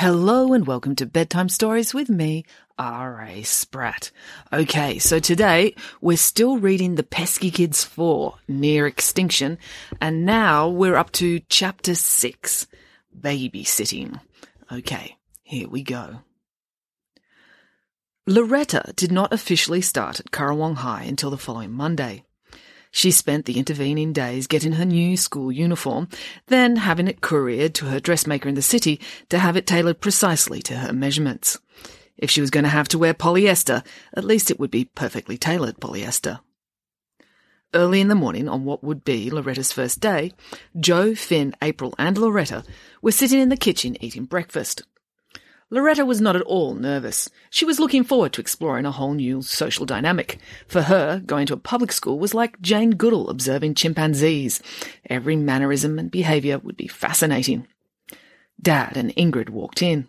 Hello and welcome to Bedtime Stories with me, R.A. Spratt. Okay, so today we're still reading The Peski Kids 4, Near Extinction, and now we're up to Chapter 6, Babysitting. Okay, here we go. Loretta did not officially start at Currawong High until the following Monday. She spent the intervening days getting her new school uniform, then having it couriered to her dressmaker in the city to have it tailored precisely to her measurements. If she was going to have to wear polyester, at least it would be perfectly tailored polyester. Early in the morning, on what would be Loretta's first day, Joe, Finn, April, and Loretta were sitting in the kitchen eating breakfast. Loretta was not at all nervous. She was looking forward to exploring a whole new social dynamic. For her, going to a public school was like Jane Goodall observing chimpanzees. Every mannerism and behaviour would be fascinating. Dad and Ingrid walked in.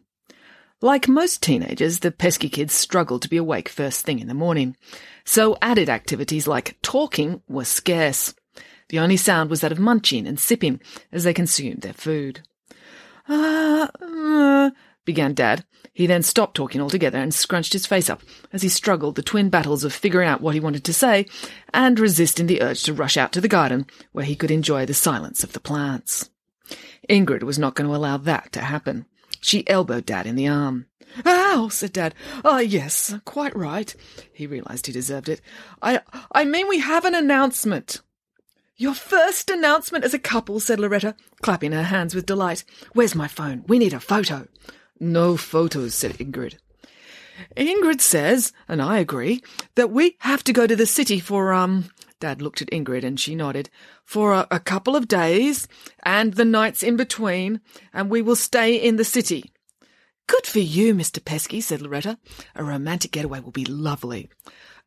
Like most teenagers, the pesky kids struggled to be awake first thing in the morning, so added activities like talking were scarce. The only sound was that of munching and sipping as they consumed their food. Ah, uh, uh, began Dad. He then stopped talking altogether and scrunched his face up as he struggled the twin battles of figuring out what he wanted to say and resisting the urge to rush out to the garden where he could enjoy the silence of the plants. Ingrid was not going to allow that to happen. She elbowed Dad in the arm. Ow, said Dad. Ah, yes, quite right. He realized he deserved it. I, I mean we have an announcement. Your first announcement as a couple, said Loretta, clapping her hands with delight. Where's my phone? We need a photo. No photos, said Ingrid. Ingrid says, and I agree, that we have to go to the city for, um, Dad looked at Ingrid and she nodded, for a, a couple of days and the nights in between, and we will stay in the city. Good for you, Mr. Peski, said Loretta. A romantic getaway will be lovely.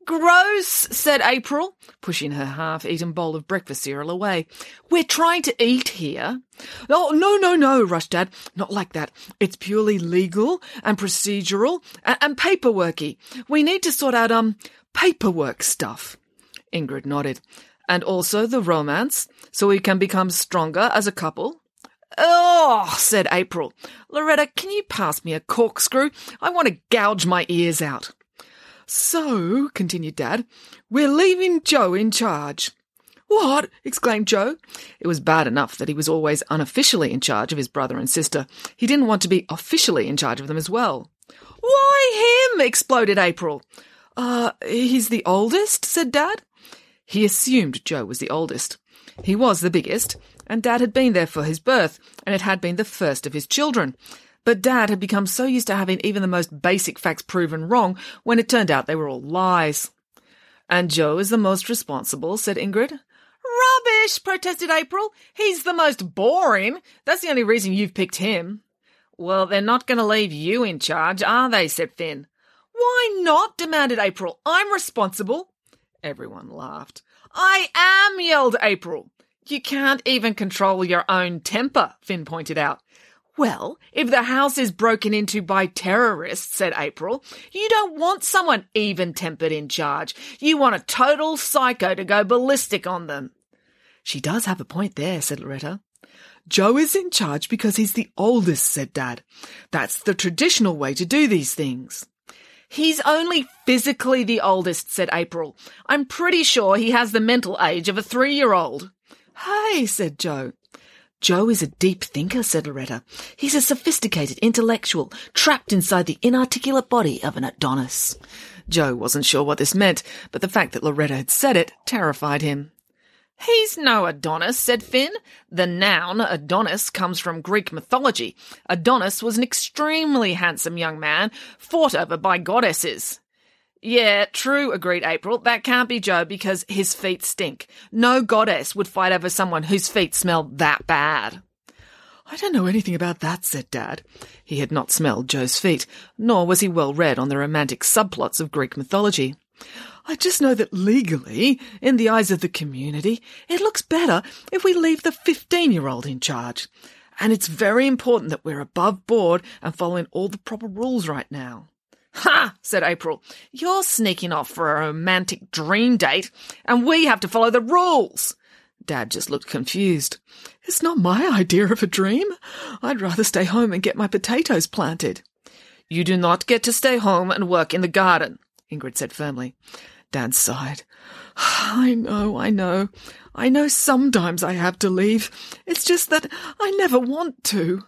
Gross, said April, pushing her half-eaten bowl of breakfast cereal away. We're trying to eat here. Oh, no, no, no, rushed Dad. Not like that. It's purely legal and procedural and, and paperworky. We need to sort out, um, paperwork stuff. Ingrid nodded. And also the romance, so we can become stronger as a couple. Oh, said April. Loretta, can you pass me a corkscrew? I want to gouge my ears out. So, continued Dad, we're leaving Joe in charge. What? exclaimed Joe. It was bad enough that he was always unofficially in charge of his brother and sister. He didn't want to be officially in charge of them as well. Why him? exploded April. Uh, he's the oldest, said Dad. He assumed Joe was the oldest. He was the biggest, and Dad had been there for his birth, and it had been the first of his children. But Dad had become so used to having even the most basic facts proven wrong when it turned out they were all lies. And Joe is the most responsible, said Ingrid. Rubbish, protested April. He's the most boring. That's the only reason you've picked him. Well, they're not going to leave you in charge, are they? said Finn. Why not? demanded April. I'm responsible. Everyone laughed. I am, yelled April. You can't even control your own temper, Finn pointed out. Well, if the house is broken into by terrorists, said April, you don't want someone even tempered in charge. You want a total psycho to go ballistic on them. She does have a point there, said Loretta. Joe is in charge because he's the oldest, said Dad. That's the traditional way to do these things. He's only physically the oldest, said April. I'm pretty sure he has the mental age of a three year old. Hey, said Joe. Joe is a deep thinker, said Loretta. He's a sophisticated intellectual, trapped inside the inarticulate body of an Adonis. Joe wasn't sure what this meant, but the fact that Loretta had said it terrified him. He's no Adonis, said Finn. The noun Adonis comes from Greek mythology. Adonis was an extremely handsome young man, fought over by goddesses. Yeah, true, agreed April. That can't be Joe because his feet stink. No goddess would fight over someone whose feet smell that bad. I don't know anything about that, said Dad. He had not smelled Joe's feet, nor was he well read on the romantic subplots of Greek mythology. I just know that legally, in the eyes of the community, it looks better if we leave the 15 year old in charge. And it's very important that we're above board and following all the proper rules right now. Ha! said April. You're sneaking off for a romantic dream date, and we have to follow the rules. Dad just looked confused. It's not my idea of a dream. I'd rather stay home and get my potatoes planted. You do not get to stay home and work in the garden, Ingrid said firmly. Dad sighed. I know, I know. I know sometimes I have to leave. It's just that I never want to.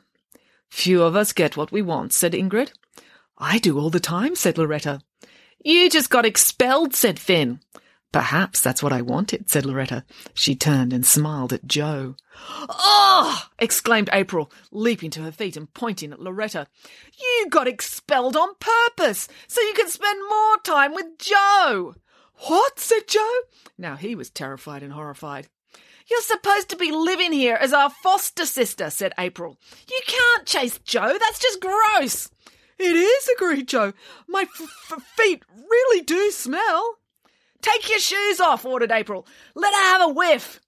Few of us get what we want, said Ingrid. I do all the time, said Loretta. You just got expelled, said Finn. Perhaps that's what I wanted, said Loretta. She turned and smiled at Joe. Oh! exclaimed April, leaping to her feet and pointing at Loretta. You got expelled on purpose, so you could spend more time with Joe. What? said Joe. Now he was terrified and horrified. You're supposed to be living here as our foster sister, said April. You can't chase Joe. That's just gross. It is, agreed Joe. My f- f- feet really do smell. Take your shoes off, ordered April. Let her have a whiff.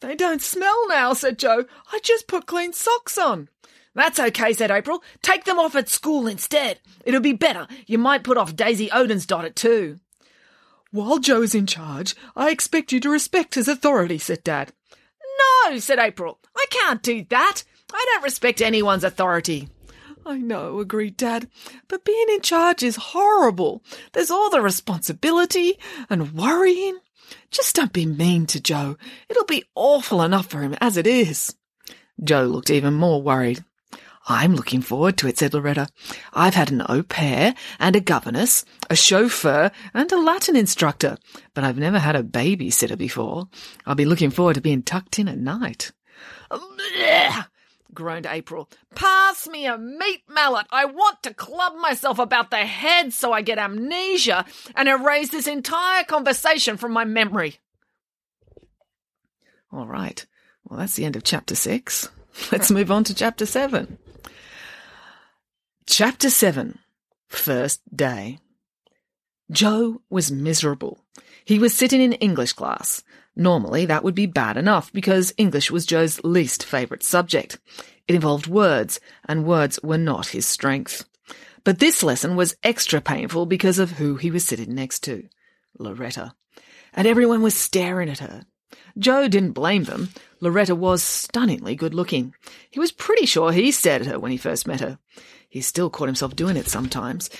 They don't smell now, said Joe. I just put clean socks on. That's okay, said April. Take them off at school instead. It'll be better. You might put off Daisy Odensdottir too. While Joe's in charge, I expect you to respect his authority, said Dad. No, said April. I can't do that. I don't respect anyone's authority. I know, agreed Dad, but being in charge is horrible. There's all the responsibility and worrying. Just don't be mean to Joe. It'll be awful enough for him as it is. Joe looked even more worried. I'm looking forward to it, said Loretta. I've had an au pair and a governess, a chauffeur and a Latin instructor, but I've never had a babysitter before. I'll be looking forward to being tucked in at night groaned April. Pass me a meat mallet. I want to club myself about the head so I get amnesia and erase this entire conversation from my memory. All right. Well, that's the end of chapter six. Let's move on to chapter seven. Chapter seven, first day. Joe was miserable. He was sitting in English class. Normally, that would be bad enough because English was Joe's least favourite subject. It involved words, and words were not his strength. But this lesson was extra painful because of who he was sitting next to Loretta. And everyone was staring at her. Joe didn't blame them. Loretta was stunningly good looking. He was pretty sure he stared at her when he first met her. He still caught himself doing it sometimes.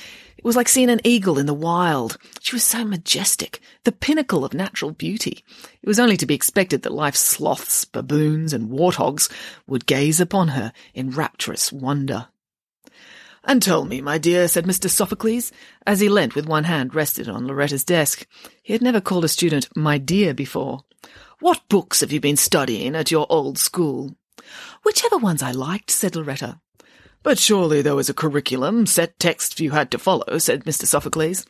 It was like seeing an eagle in the wild. She was so majestic, the pinnacle of natural beauty. It was only to be expected that life's sloths, baboons, and warthogs would gaze upon her in rapturous wonder. And tell me, my dear, said Mr. Sophocles, as he leant with one hand rested on Loretta's desk. He had never called a student my dear before. What books have you been studying at your old school? Whichever ones I liked, said Loretta. But surely there was a curriculum, set texts you had to follow, said Mr. Sophocles.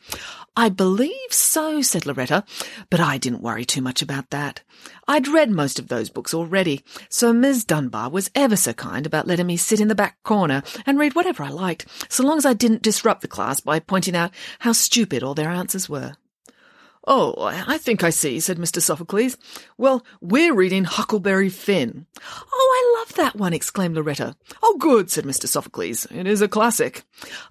I believe so, said Loretta, but I didn't worry too much about that. I'd read most of those books already, so Miss Dunbar was ever so kind about letting me sit in the back corner and read whatever I liked, so long as I didn't disrupt the class by pointing out how stupid all their answers were. Oh, I think I see, said Mr. Sophocles. Well, we're reading Huckleberry Finn. Oh, I love that one, exclaimed Loretta. Oh, good, said Mr. Sophocles. It is a classic.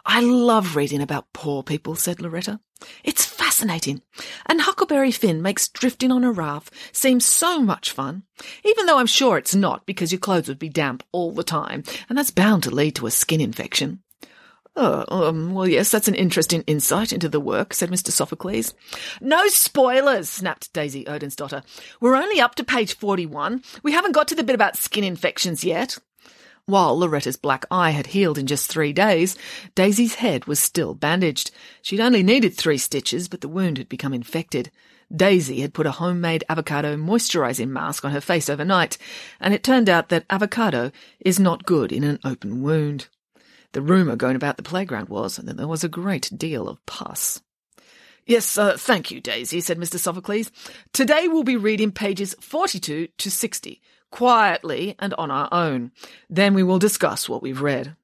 I love reading about poor people, said Loretta. It's fascinating. And Huckleberry Finn makes drifting on a raft seem so much fun. Even though I'm sure it's not, because your clothes would be damp all the time, and that's bound to lead to a skin infection. Oh, um, well, yes, that's an interesting insight into the work, said Mr. Sophocles. No spoilers, snapped Daisy Odensdottir. We're only up to page 41. We haven't got to the bit about skin infections yet. While Loretta's black eye had healed in just three days, Daisy's head was still bandaged. She'd only needed three stitches, but the wound had become infected. Daisy had put a homemade avocado moisturizing mask on her face overnight, and it turned out that avocado is not good in an open wound. The rumour going about the playground was that there was a great deal of pus. Yes, uh, thank you, Daisy, said Mr. Sophocles. Today we'll be reading pages 42 to 60, quietly and on our own. Then we will discuss what we've read.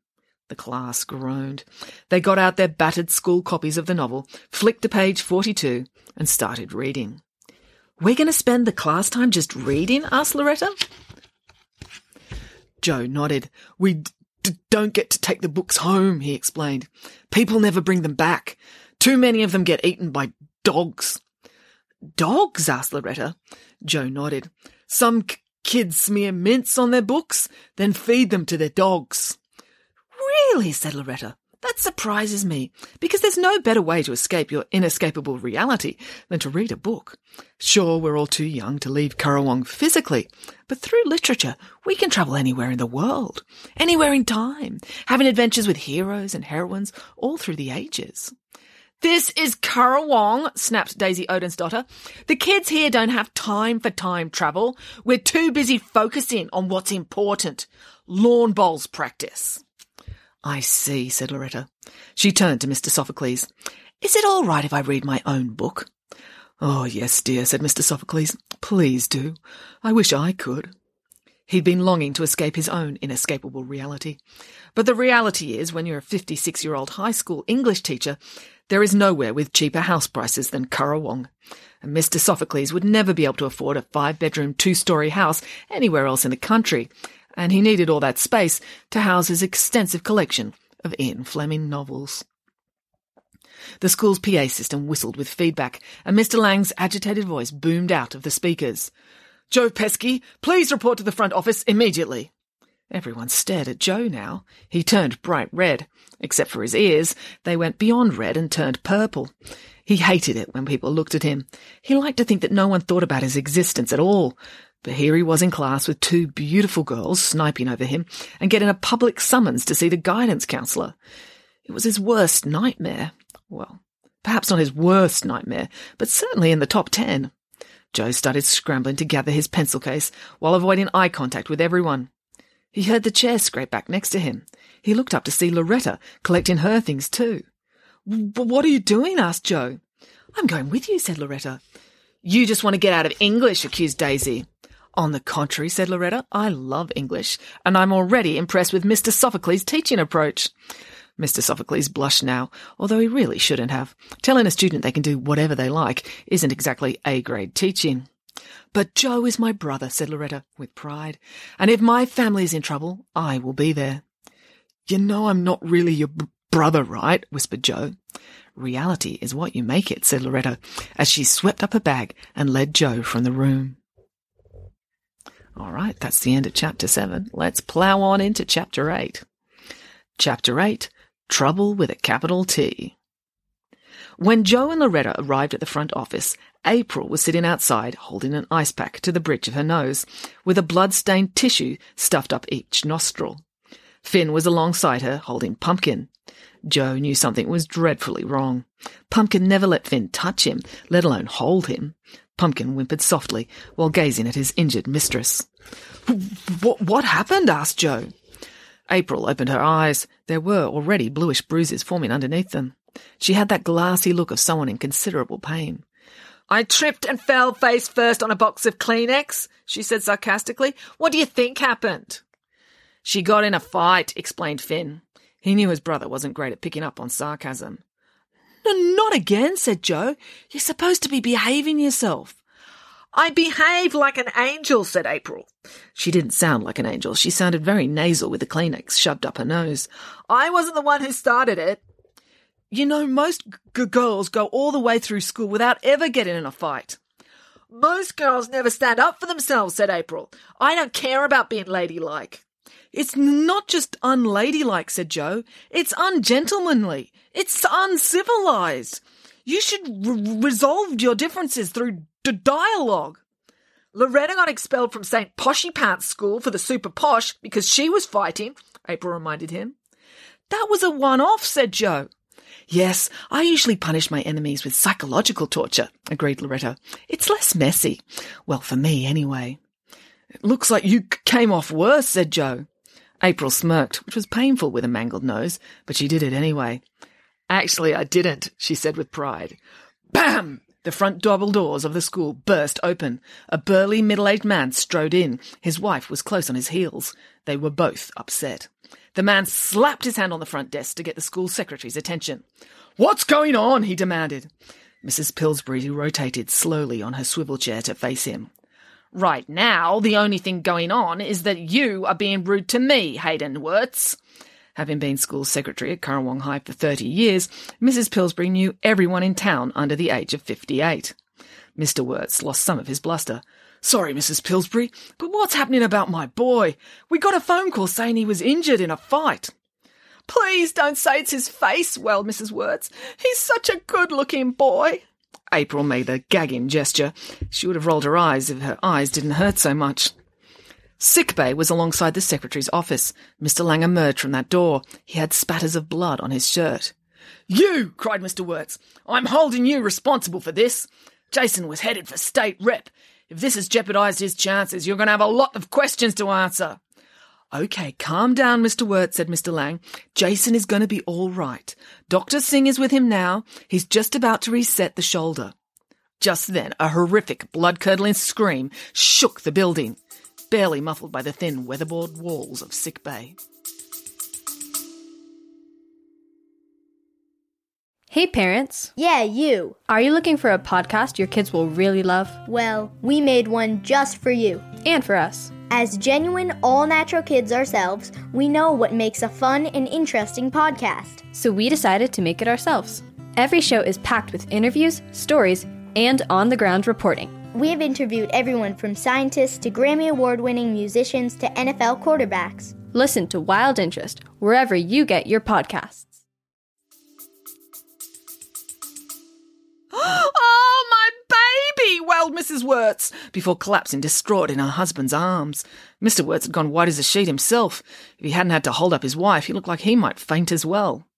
The class groaned. They got out their battered school copies of the novel, flicked to page 42, and started reading. We're going to spend the class time just reading? asked Loretta. Joe nodded. We d- don't get to take the books home, he explained. People never bring them back. Too many of them get eaten by dogs. Dogs? asked Loretta. Joe nodded. Some k- kids smear mints on their books, then feed them to their dogs. Really? said Loretta. That surprises me, because there's no better way to escape your inescapable reality than to read a book. Sure, we're all too young to leave Currawong physically, but through literature, we can travel anywhere in the world, anywhere in time, having adventures with heroes and heroines all through the ages. This is Currawong, snapped Daisy Odensdottir. The kids here don't have time for time travel. We're too busy focusing on what's important. Lawn bowls practice. I see, said Loretta. She turned to Mr. Sophocles. Is it all right if I read my own book? Oh, yes, dear, said Mr. Sophocles. Please do. I wish I could. He'd been longing to escape his own inescapable reality. But the reality is, when you're a 56 year old high school English teacher, there is nowhere with cheaper house prices than Currawong. And Mr. Sophocles would never be able to afford a five bedroom, two story house anywhere else in the country and he needed all that space to house his extensive collection of Ian Fleming novels. The school's PA system whistled with feedback, and Mr. Lang's agitated voice boomed out of the speakers. Joe Peski, please report to the front office immediately. Everyone stared at Joe now. He turned bright red. Except for his ears, they went beyond red and turned purple. He hated it when people looked at him. He liked to think that no one thought about his existence at all, but here he was in class with two beautiful girls sniping over him and getting a public summons to see the guidance counsellor. It was his worst nightmare. Well, perhaps not his worst nightmare, but certainly in the top ten. Joe started scrambling to gather his pencil case while avoiding eye contact with everyone. He heard the chair scrape back next to him. He looked up to see Loretta collecting her things too. What are you doing? asked Joe. I'm going with you, said Loretta. You just want to get out of English, accused Daisy. On the contrary, said Loretta, I love English, and I'm already impressed with Mr. Sophocles' teaching approach. Mr. Sophocles blushed now, although he really shouldn't have. Telling a student they can do whatever they like isn't exactly A-grade teaching. But Joe is my brother, said Loretta, with pride, and if my family is in trouble, I will be there. You know I'm not really your b- brother, right? whispered Joe. Reality is what you make it, said Loretta, as she swept up her bag and led Joe from the room. All right, that's the end of chapter seven. Let's plow on into chapter eight. Chapter eight, Trouble with a capital T. When Joe and Loretta arrived at the front office, April was sitting outside holding an ice pack to the bridge of her nose, with a blood-stained tissue stuffed up each nostril. Finn was alongside her holding Pumpkin. Joe knew something was dreadfully wrong. Pumpkin never let Finn touch him, let alone hold him. Pumpkin whimpered softly while gazing at his injured mistress. What, what happened? asked Joe. April opened her eyes. There were already bluish bruises forming underneath them. She had that glassy look of someone in considerable pain. I tripped and fell face first on a box of Kleenex, she said sarcastically. What do you think happened? She got in a fight, explained Finn. He knew his brother wasn't great at picking up on sarcasm. No, not again, said Joe. You're supposed to be behaving yourself. I behave like an angel, said April. She didn't sound like an angel. She sounded very nasal with the Kleenex shoved up her nose. I wasn't the one who started it. You know, most g- girls go all the way through school without ever getting in a fight. Most girls never stand up for themselves, said April. I don't care about being ladylike. It's not just unladylike, said Joe. It's ungentlemanly. It's uncivilized. You should re- resolve your differences through d- dialogue. Loretta got expelled from St. Poshy Pants School for the super posh because she was fighting, April reminded him. That was a one off, said Joe. Yes, I usually punish my enemies with psychological torture, agreed Loretta. It's less messy. Well, for me, anyway. It looks like you came off worse, said Joe. April smirked, which was painful with a mangled nose, but she did it anyway. Actually, I didn't, she said with pride. Bam! The front double doors of the school burst open. A burly, middle-aged man strode in. His wife was close on his heels. They were both upset. The man slapped his hand on the front desk to get the school secretary's attention. What's going on? he demanded. Mrs. Pillsbury rotated slowly on her swivel chair to face him. Right now, the only thing going on is that you are being rude to me, Hayden Wirtz. Having been school secretary at Currawong High for 30 years, Mrs. Pillsbury knew everyone in town under the age of 58. Mr. Wirtz lost some of his bluster. Sorry, Mrs. Pillsbury, but what's happening about my boy? We got a phone call saying he was injured in a fight. Please don't say it's his face, wailed Mrs. Wirtz. He's such a good looking boy. April made a gagging gesture. She would have rolled her eyes if her eyes didn't hurt so much. Sick bay was alongside the secretary's office. Mr. Lang emerged from that door. He had spatters of blood on his shirt. You! cried Mr. Wirtz. I'm holding you responsible for this. Jason was headed for state rep. If this has jeopardized his chances, you're going to have a lot of questions to answer. Okay, calm down, Mr. Wirtz, said Mr. Lang. Jason is going to be all right. Dr. Singh is with him now. He's just about to reset the shoulder. Just then, a horrific, blood-curdling scream shook the building barely muffled by the thin, weatherboard walls of sick bay. Hey parents! Yeah, you! Are you looking for a podcast your kids will really love? Well, we made one just for you. And for us. As genuine, all natural kids ourselves, we know what makes a fun and interesting podcast. So we decided to make it ourselves. Every show is packed with interviews, stories, and on the ground reporting. We have interviewed everyone from scientists to Grammy Award winning musicians to NFL quarterbacks. Listen to Wild Interest wherever you get your podcasts. oh, my baby! wailed Mrs. Wirtz before collapsing distraught in her husband's arms. Mr. Wirtz had gone white as a sheet himself. If he hadn't had to hold up his wife, he looked like he might faint as well.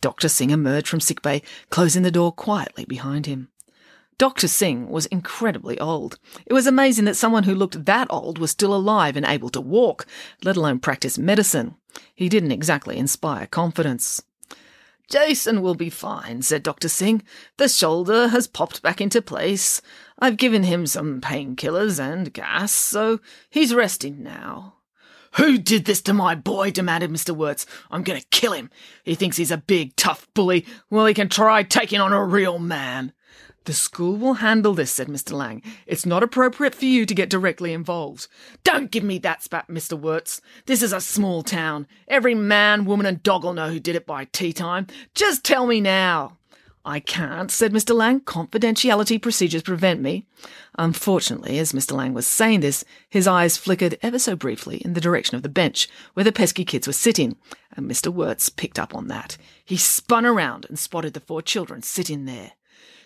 Dr. Singh emerged from sickbay, closing the door quietly behind him. Dr. Singh was incredibly old. It was amazing that someone who looked that old was still alive and able to walk, let alone practice medicine. He didn't exactly inspire confidence. Jason will be fine, said Dr. Singh. The shoulder has popped back into place. I've given him some painkillers and gas, so he's resting now. Who did this to my boy? demanded Mr. Wirtz. I'm going to kill him. He thinks he's a big, tough bully. Well, he can try taking on a real man. The school will handle this, said Mr. Lang. It's not appropriate for you to get directly involved. Don't give me that spat, Mr. Wirtz. This is a small town. Every man, woman, and dog will know who did it by tea time. Just tell me now. I can't, said Mr. Lang. Confidentiality procedures prevent me. Unfortunately, as Mr. Lang was saying this, his eyes flickered ever so briefly in the direction of the bench where the pesky kids were sitting, and Mr. Wirtz picked up on that. He spun around and spotted the four children sitting there.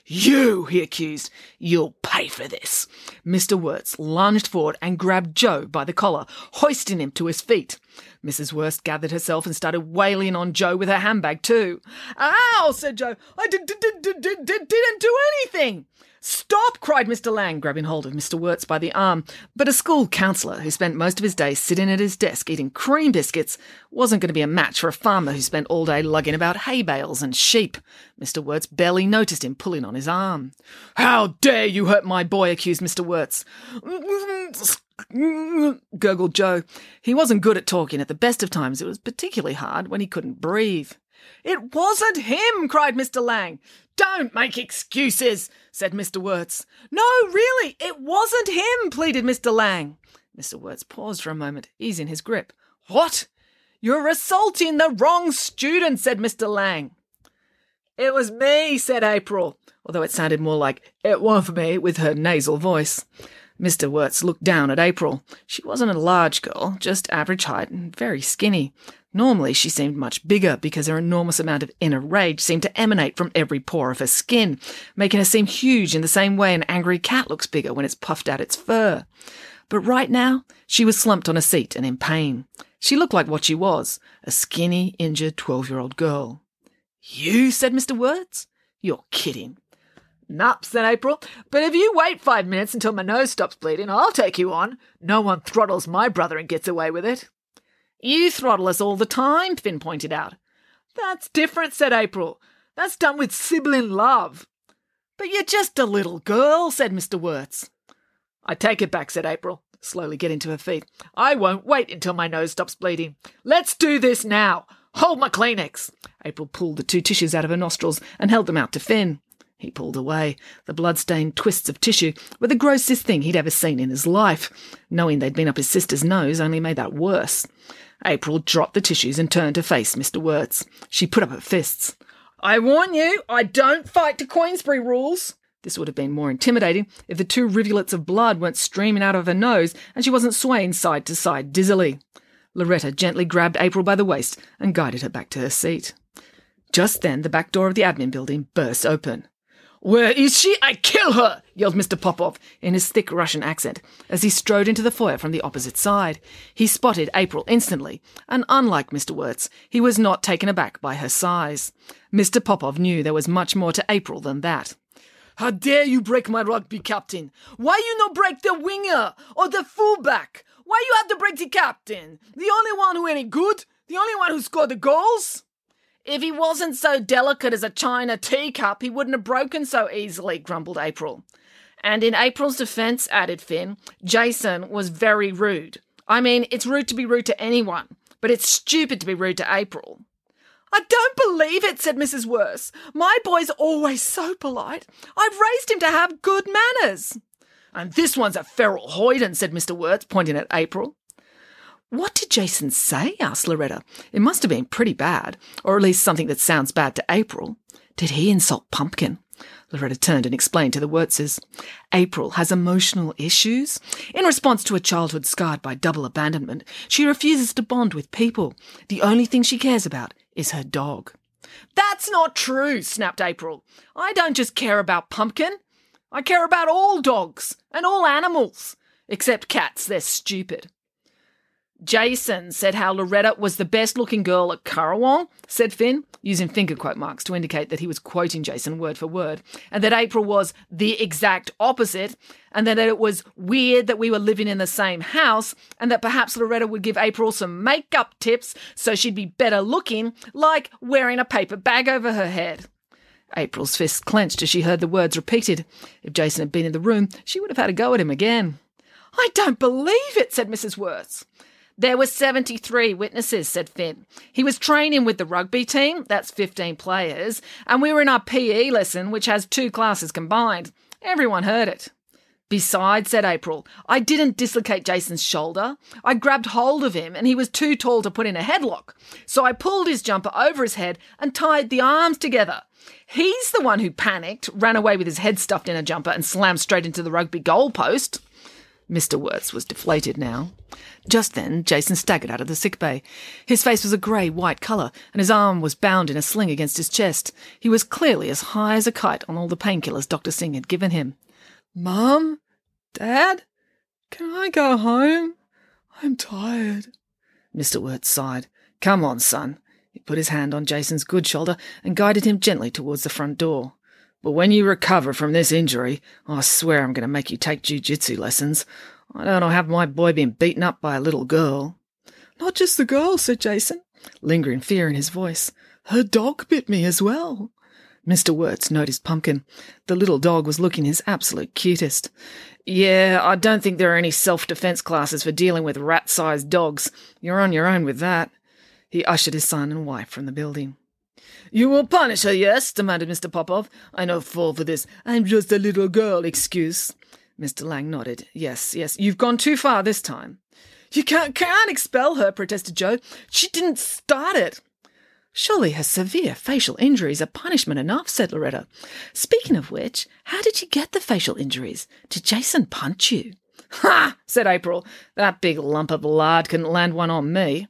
You, he accused. You'll pay for this. Mr. Wirtz lunged forward and grabbed Joe by the collar, hoisting him to his feet. Mrs. Wirtz gathered herself and started wailing on Joe with her handbag, too. Ow, said Joe. I d- d- d- didn't do anything. Stop! cried Mr. Lang, grabbing hold of Mr. Wirtz by the arm. But a school counsellor who spent most of his day sitting at his desk eating cream biscuits wasn't going to be a match for a farmer who spent all day lugging about hay bales and sheep. Mr. Wirtz barely noticed him pulling on his arm. How dare you hurt my boy, accused Mr. Wirtz. Gurgled Joe. He wasn't good at talking at the best of times. It was particularly hard when he couldn't breathe. It wasn't him, cried Mr. Lang. Don't make excuses, said Mr. Wirtz. No, really, it wasn't him, pleaded Mr. Lang. Mr. Wirtz paused for a moment, easing his grip. What? You're assaulting the wrong student, said Mr. Lang. It was me, said April, although it sounded more like it was me with her nasal voice. Mr. Wirtz looked down at April. She wasn't a large girl, just average height and very skinny. Normally, she seemed much bigger because her enormous amount of inner rage seemed to emanate from every pore of her skin, making her seem huge in the same way an angry cat looks bigger when it's puffed out its fur. But right now, she was slumped on a seat and in pain. She looked like what she was a skinny, injured 12 year old girl. You? said Mr. Wirtz. You're kidding. Nup, said April. But if you wait five minutes until my nose stops bleeding, I'll take you on. No one throttles my brother and gets away with it. You throttle us all the time, Finn pointed out. That's different, said April. That's done with sibling love. But you're just a little girl, said Mr. Wirtz. I take it back, said April, slowly getting to her feet. I won't wait until my nose stops bleeding. Let's do this now. Hold my Kleenex. April pulled the two tissues out of her nostrils and held them out to Finn. He pulled away. The blood-stained twists of tissue were the grossest thing he'd ever seen in his life. Knowing they'd been up his sister's nose only made that worse. April dropped the tissues and turned to face Mr. Wirtz. She put up her fists. I warn you, I don't fight to Queensberry rules. This would have been more intimidating if the two rivulets of blood weren't streaming out of her nose and she wasn't swaying side to side dizzily. Loretta gently grabbed April by the waist and guided her back to her seat. Just then, the back door of the admin building burst open. Where is she? I kill her! yelled Mr. Popov in his thick Russian accent as he strode into the foyer from the opposite side. He spotted April instantly, and unlike Mr. Wirtz, he was not taken aback by her size. Mr. Popov knew there was much more to April than that. How dare you break my rugby captain? Why you no break the winger or the fullback? Why you have to break the captain? The only one who any good? The only one who scored the goals? If he wasn't so delicate as a china teacup, he wouldn't have broken so easily, grumbled April. And in April's defense, added Finn, Jason was very rude. I mean, it's rude to be rude to anyone, but it's stupid to be rude to April. I don't believe it, said Mrs. Wirtz. My boy's always so polite. I've raised him to have good manners. And this one's a feral hoyden, said Mr. Wirtz, pointing at April. What did Jason say? asked Loretta. It must have been pretty bad, or at least something that sounds bad to April. Did he insult Pumpkin? Loretta turned and explained to the Wirtzes. April has emotional issues. In response to a childhood scarred by double abandonment, she refuses to bond with people. The only thing she cares about is her dog. That's not true, snapped April. I don't just care about Pumpkin. I care about all dogs and all animals. Except cats, they're stupid. Jason said how Loretta was the best looking girl at Currawong, said Finn, using finger quote marks to indicate that he was quoting Jason word for word, and that April was the exact opposite, and that it was weird that we were living in the same house, and that perhaps Loretta would give April some makeup tips so she'd be better looking, like wearing a paper bag over her head. April's fists clenched as she heard the words repeated. If Jason had been in the room, she would have had a go at him again. I don't believe it, said Mrs. Wirtz. There were 73 witnesses, said Finn. He was training with the rugby team, that's 15 players, and we were in our PE lesson, which has two classes combined. Everyone heard it. Besides, said April, I didn't dislocate Jason's shoulder. I grabbed hold of him and he was too tall to put in a headlock. So I pulled his jumper over his head and tied the arms together. He's the one who panicked, ran away with his head stuffed in a jumper, and slammed straight into the rugby goalpost. Mr. Wirtz was deflated now. Just then, Jason staggered out of the sick bay. His face was a grey white colour, and his arm was bound in a sling against his chest. He was clearly as high as a kite on all the painkillers Dr. Singh had given him. Mum? Dad? Can I go home? I'm tired. Mr. Wirtz sighed. Come on, son. He put his hand on Jason's good shoulder and guided him gently towards the front door. But when you recover from this injury, I swear I'm going to make you take jiu-jitsu lessons. I don't know. have my boy being beaten up by a little girl. Not just the girl, said Jason, lingering fear in his voice. Her dog bit me as well. Mr. Wirtz noticed Pumpkin. The little dog was looking his absolute cutest. Yeah, I don't think there are any self-defense classes for dealing with rat-sized dogs. You're on your own with that. He ushered his son and wife from the building. You will punish her, yes? demanded Mr. Popov. I no fall for this. I'm just a little girl excuse. Mr. Lang nodded. Yes, yes, you've gone too far this time. You can't, can't expel her, protested Joe. She didn't start it. Surely her severe facial injuries are punishment enough, said Loretta. Speaking of which, how did you get the facial injuries? Did Jason punch you? Ha! said April. That big lump of lard couldn't land one on me.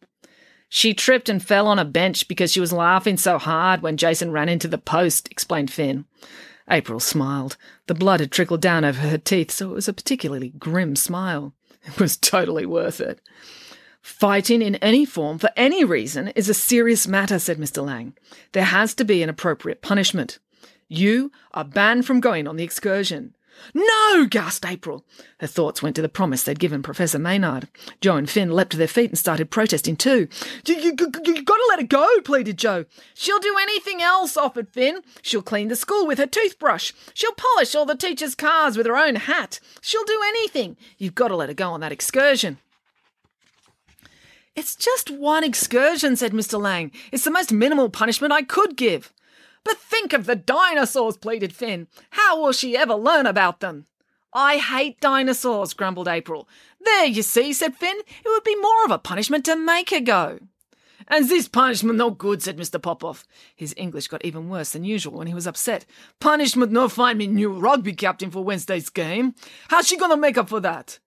She tripped and fell on a bench because she was laughing so hard when Jason ran into the post, explained Finn. April smiled. The blood had trickled down over her teeth, so it was a particularly grim smile. It was totally worth it. Fighting in any form for any reason is a serious matter, said Mr. Lang. There has to be an appropriate punishment. You are banned from going on the excursion. No! gasped April. Her thoughts went to the promise they'd given Professor Maynard. Joe and Finn leapt to their feet and started protesting too. You, you, you gotta let her go, pleaded Joe. She'll do anything else, offered Finn. She'll clean the school with her toothbrush. She'll polish all the teachers' cars with her own hat. She'll do anything. You've got to let her go on that excursion. It's just one excursion, said Mr. Lang. It's the most minimal punishment I could give. But think of the dinosaurs, pleaded Finn. How will she ever learn about them? I hate dinosaurs, grumbled April. There, you see, said Finn. It would be more of a punishment to make her go. And this punishment no good, said Mr. Popoff. His English got even worse than usual when he was upset. Punishment no find me new rugby captain for Wednesday's game. How's she gonna make up for that?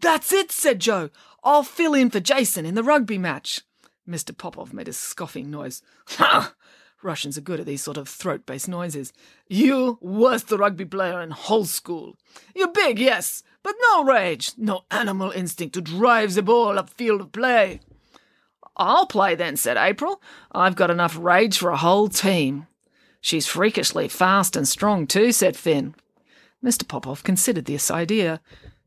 That's it, said Joe. I'll fill in for Jason in the rugby match. Mr. Popoff made a scoffing noise. Ha! Russians are good at these sort of throat based noises. You, worst the rugby player in whole school. You're big, yes, but no rage, no animal instinct to drive the ball up field of play. I'll play then, said April. I've got enough rage for a whole team. She's freakishly fast and strong, too, said Finn. Mr. Popoff considered this idea.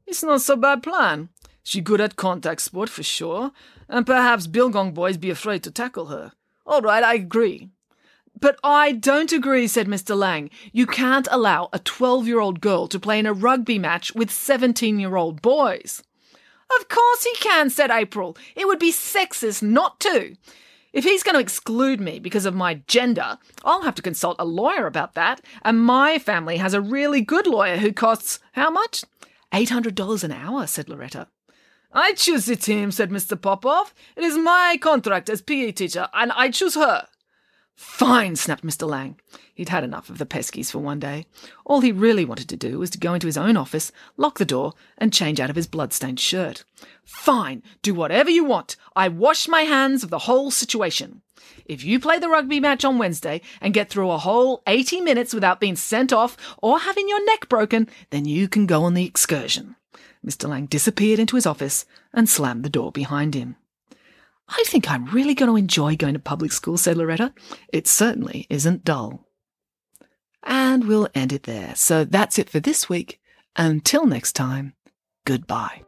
It's not so bad plan. She good at contact sport for sure, and perhaps Bilgong boys be afraid to tackle her. All right, I agree. But I don't agree, said Mr. Lang. You can't allow a 12 year old girl to play in a rugby match with 17 year old boys. Of course he can, said April. It would be sexist not to. If he's going to exclude me because of my gender, I'll have to consult a lawyer about that, and my family has a really good lawyer who costs how much? $800 an hour, said Loretta. I choose the team, said Mr. Popoff. It is my contract as PE teacher, and I choose her. Fine, snapped Mr. Lang. He'd had enough of the Peskies for one day. All he really wanted to do was to go into his own office, lock the door, and change out of his blood-stained shirt. Fine, do whatever you want. I wash my hands of the whole situation. If you play the rugby match on Wednesday and get through a whole 80 minutes without being sent off or having your neck broken, then you can go on the excursion. Mr. Lang disappeared into his office and slammed the door behind him. I think I'm really going to enjoy going to public school, said Loretta. It certainly isn't dull. And we'll end it there. So that's it for this week. Until next time, goodbye.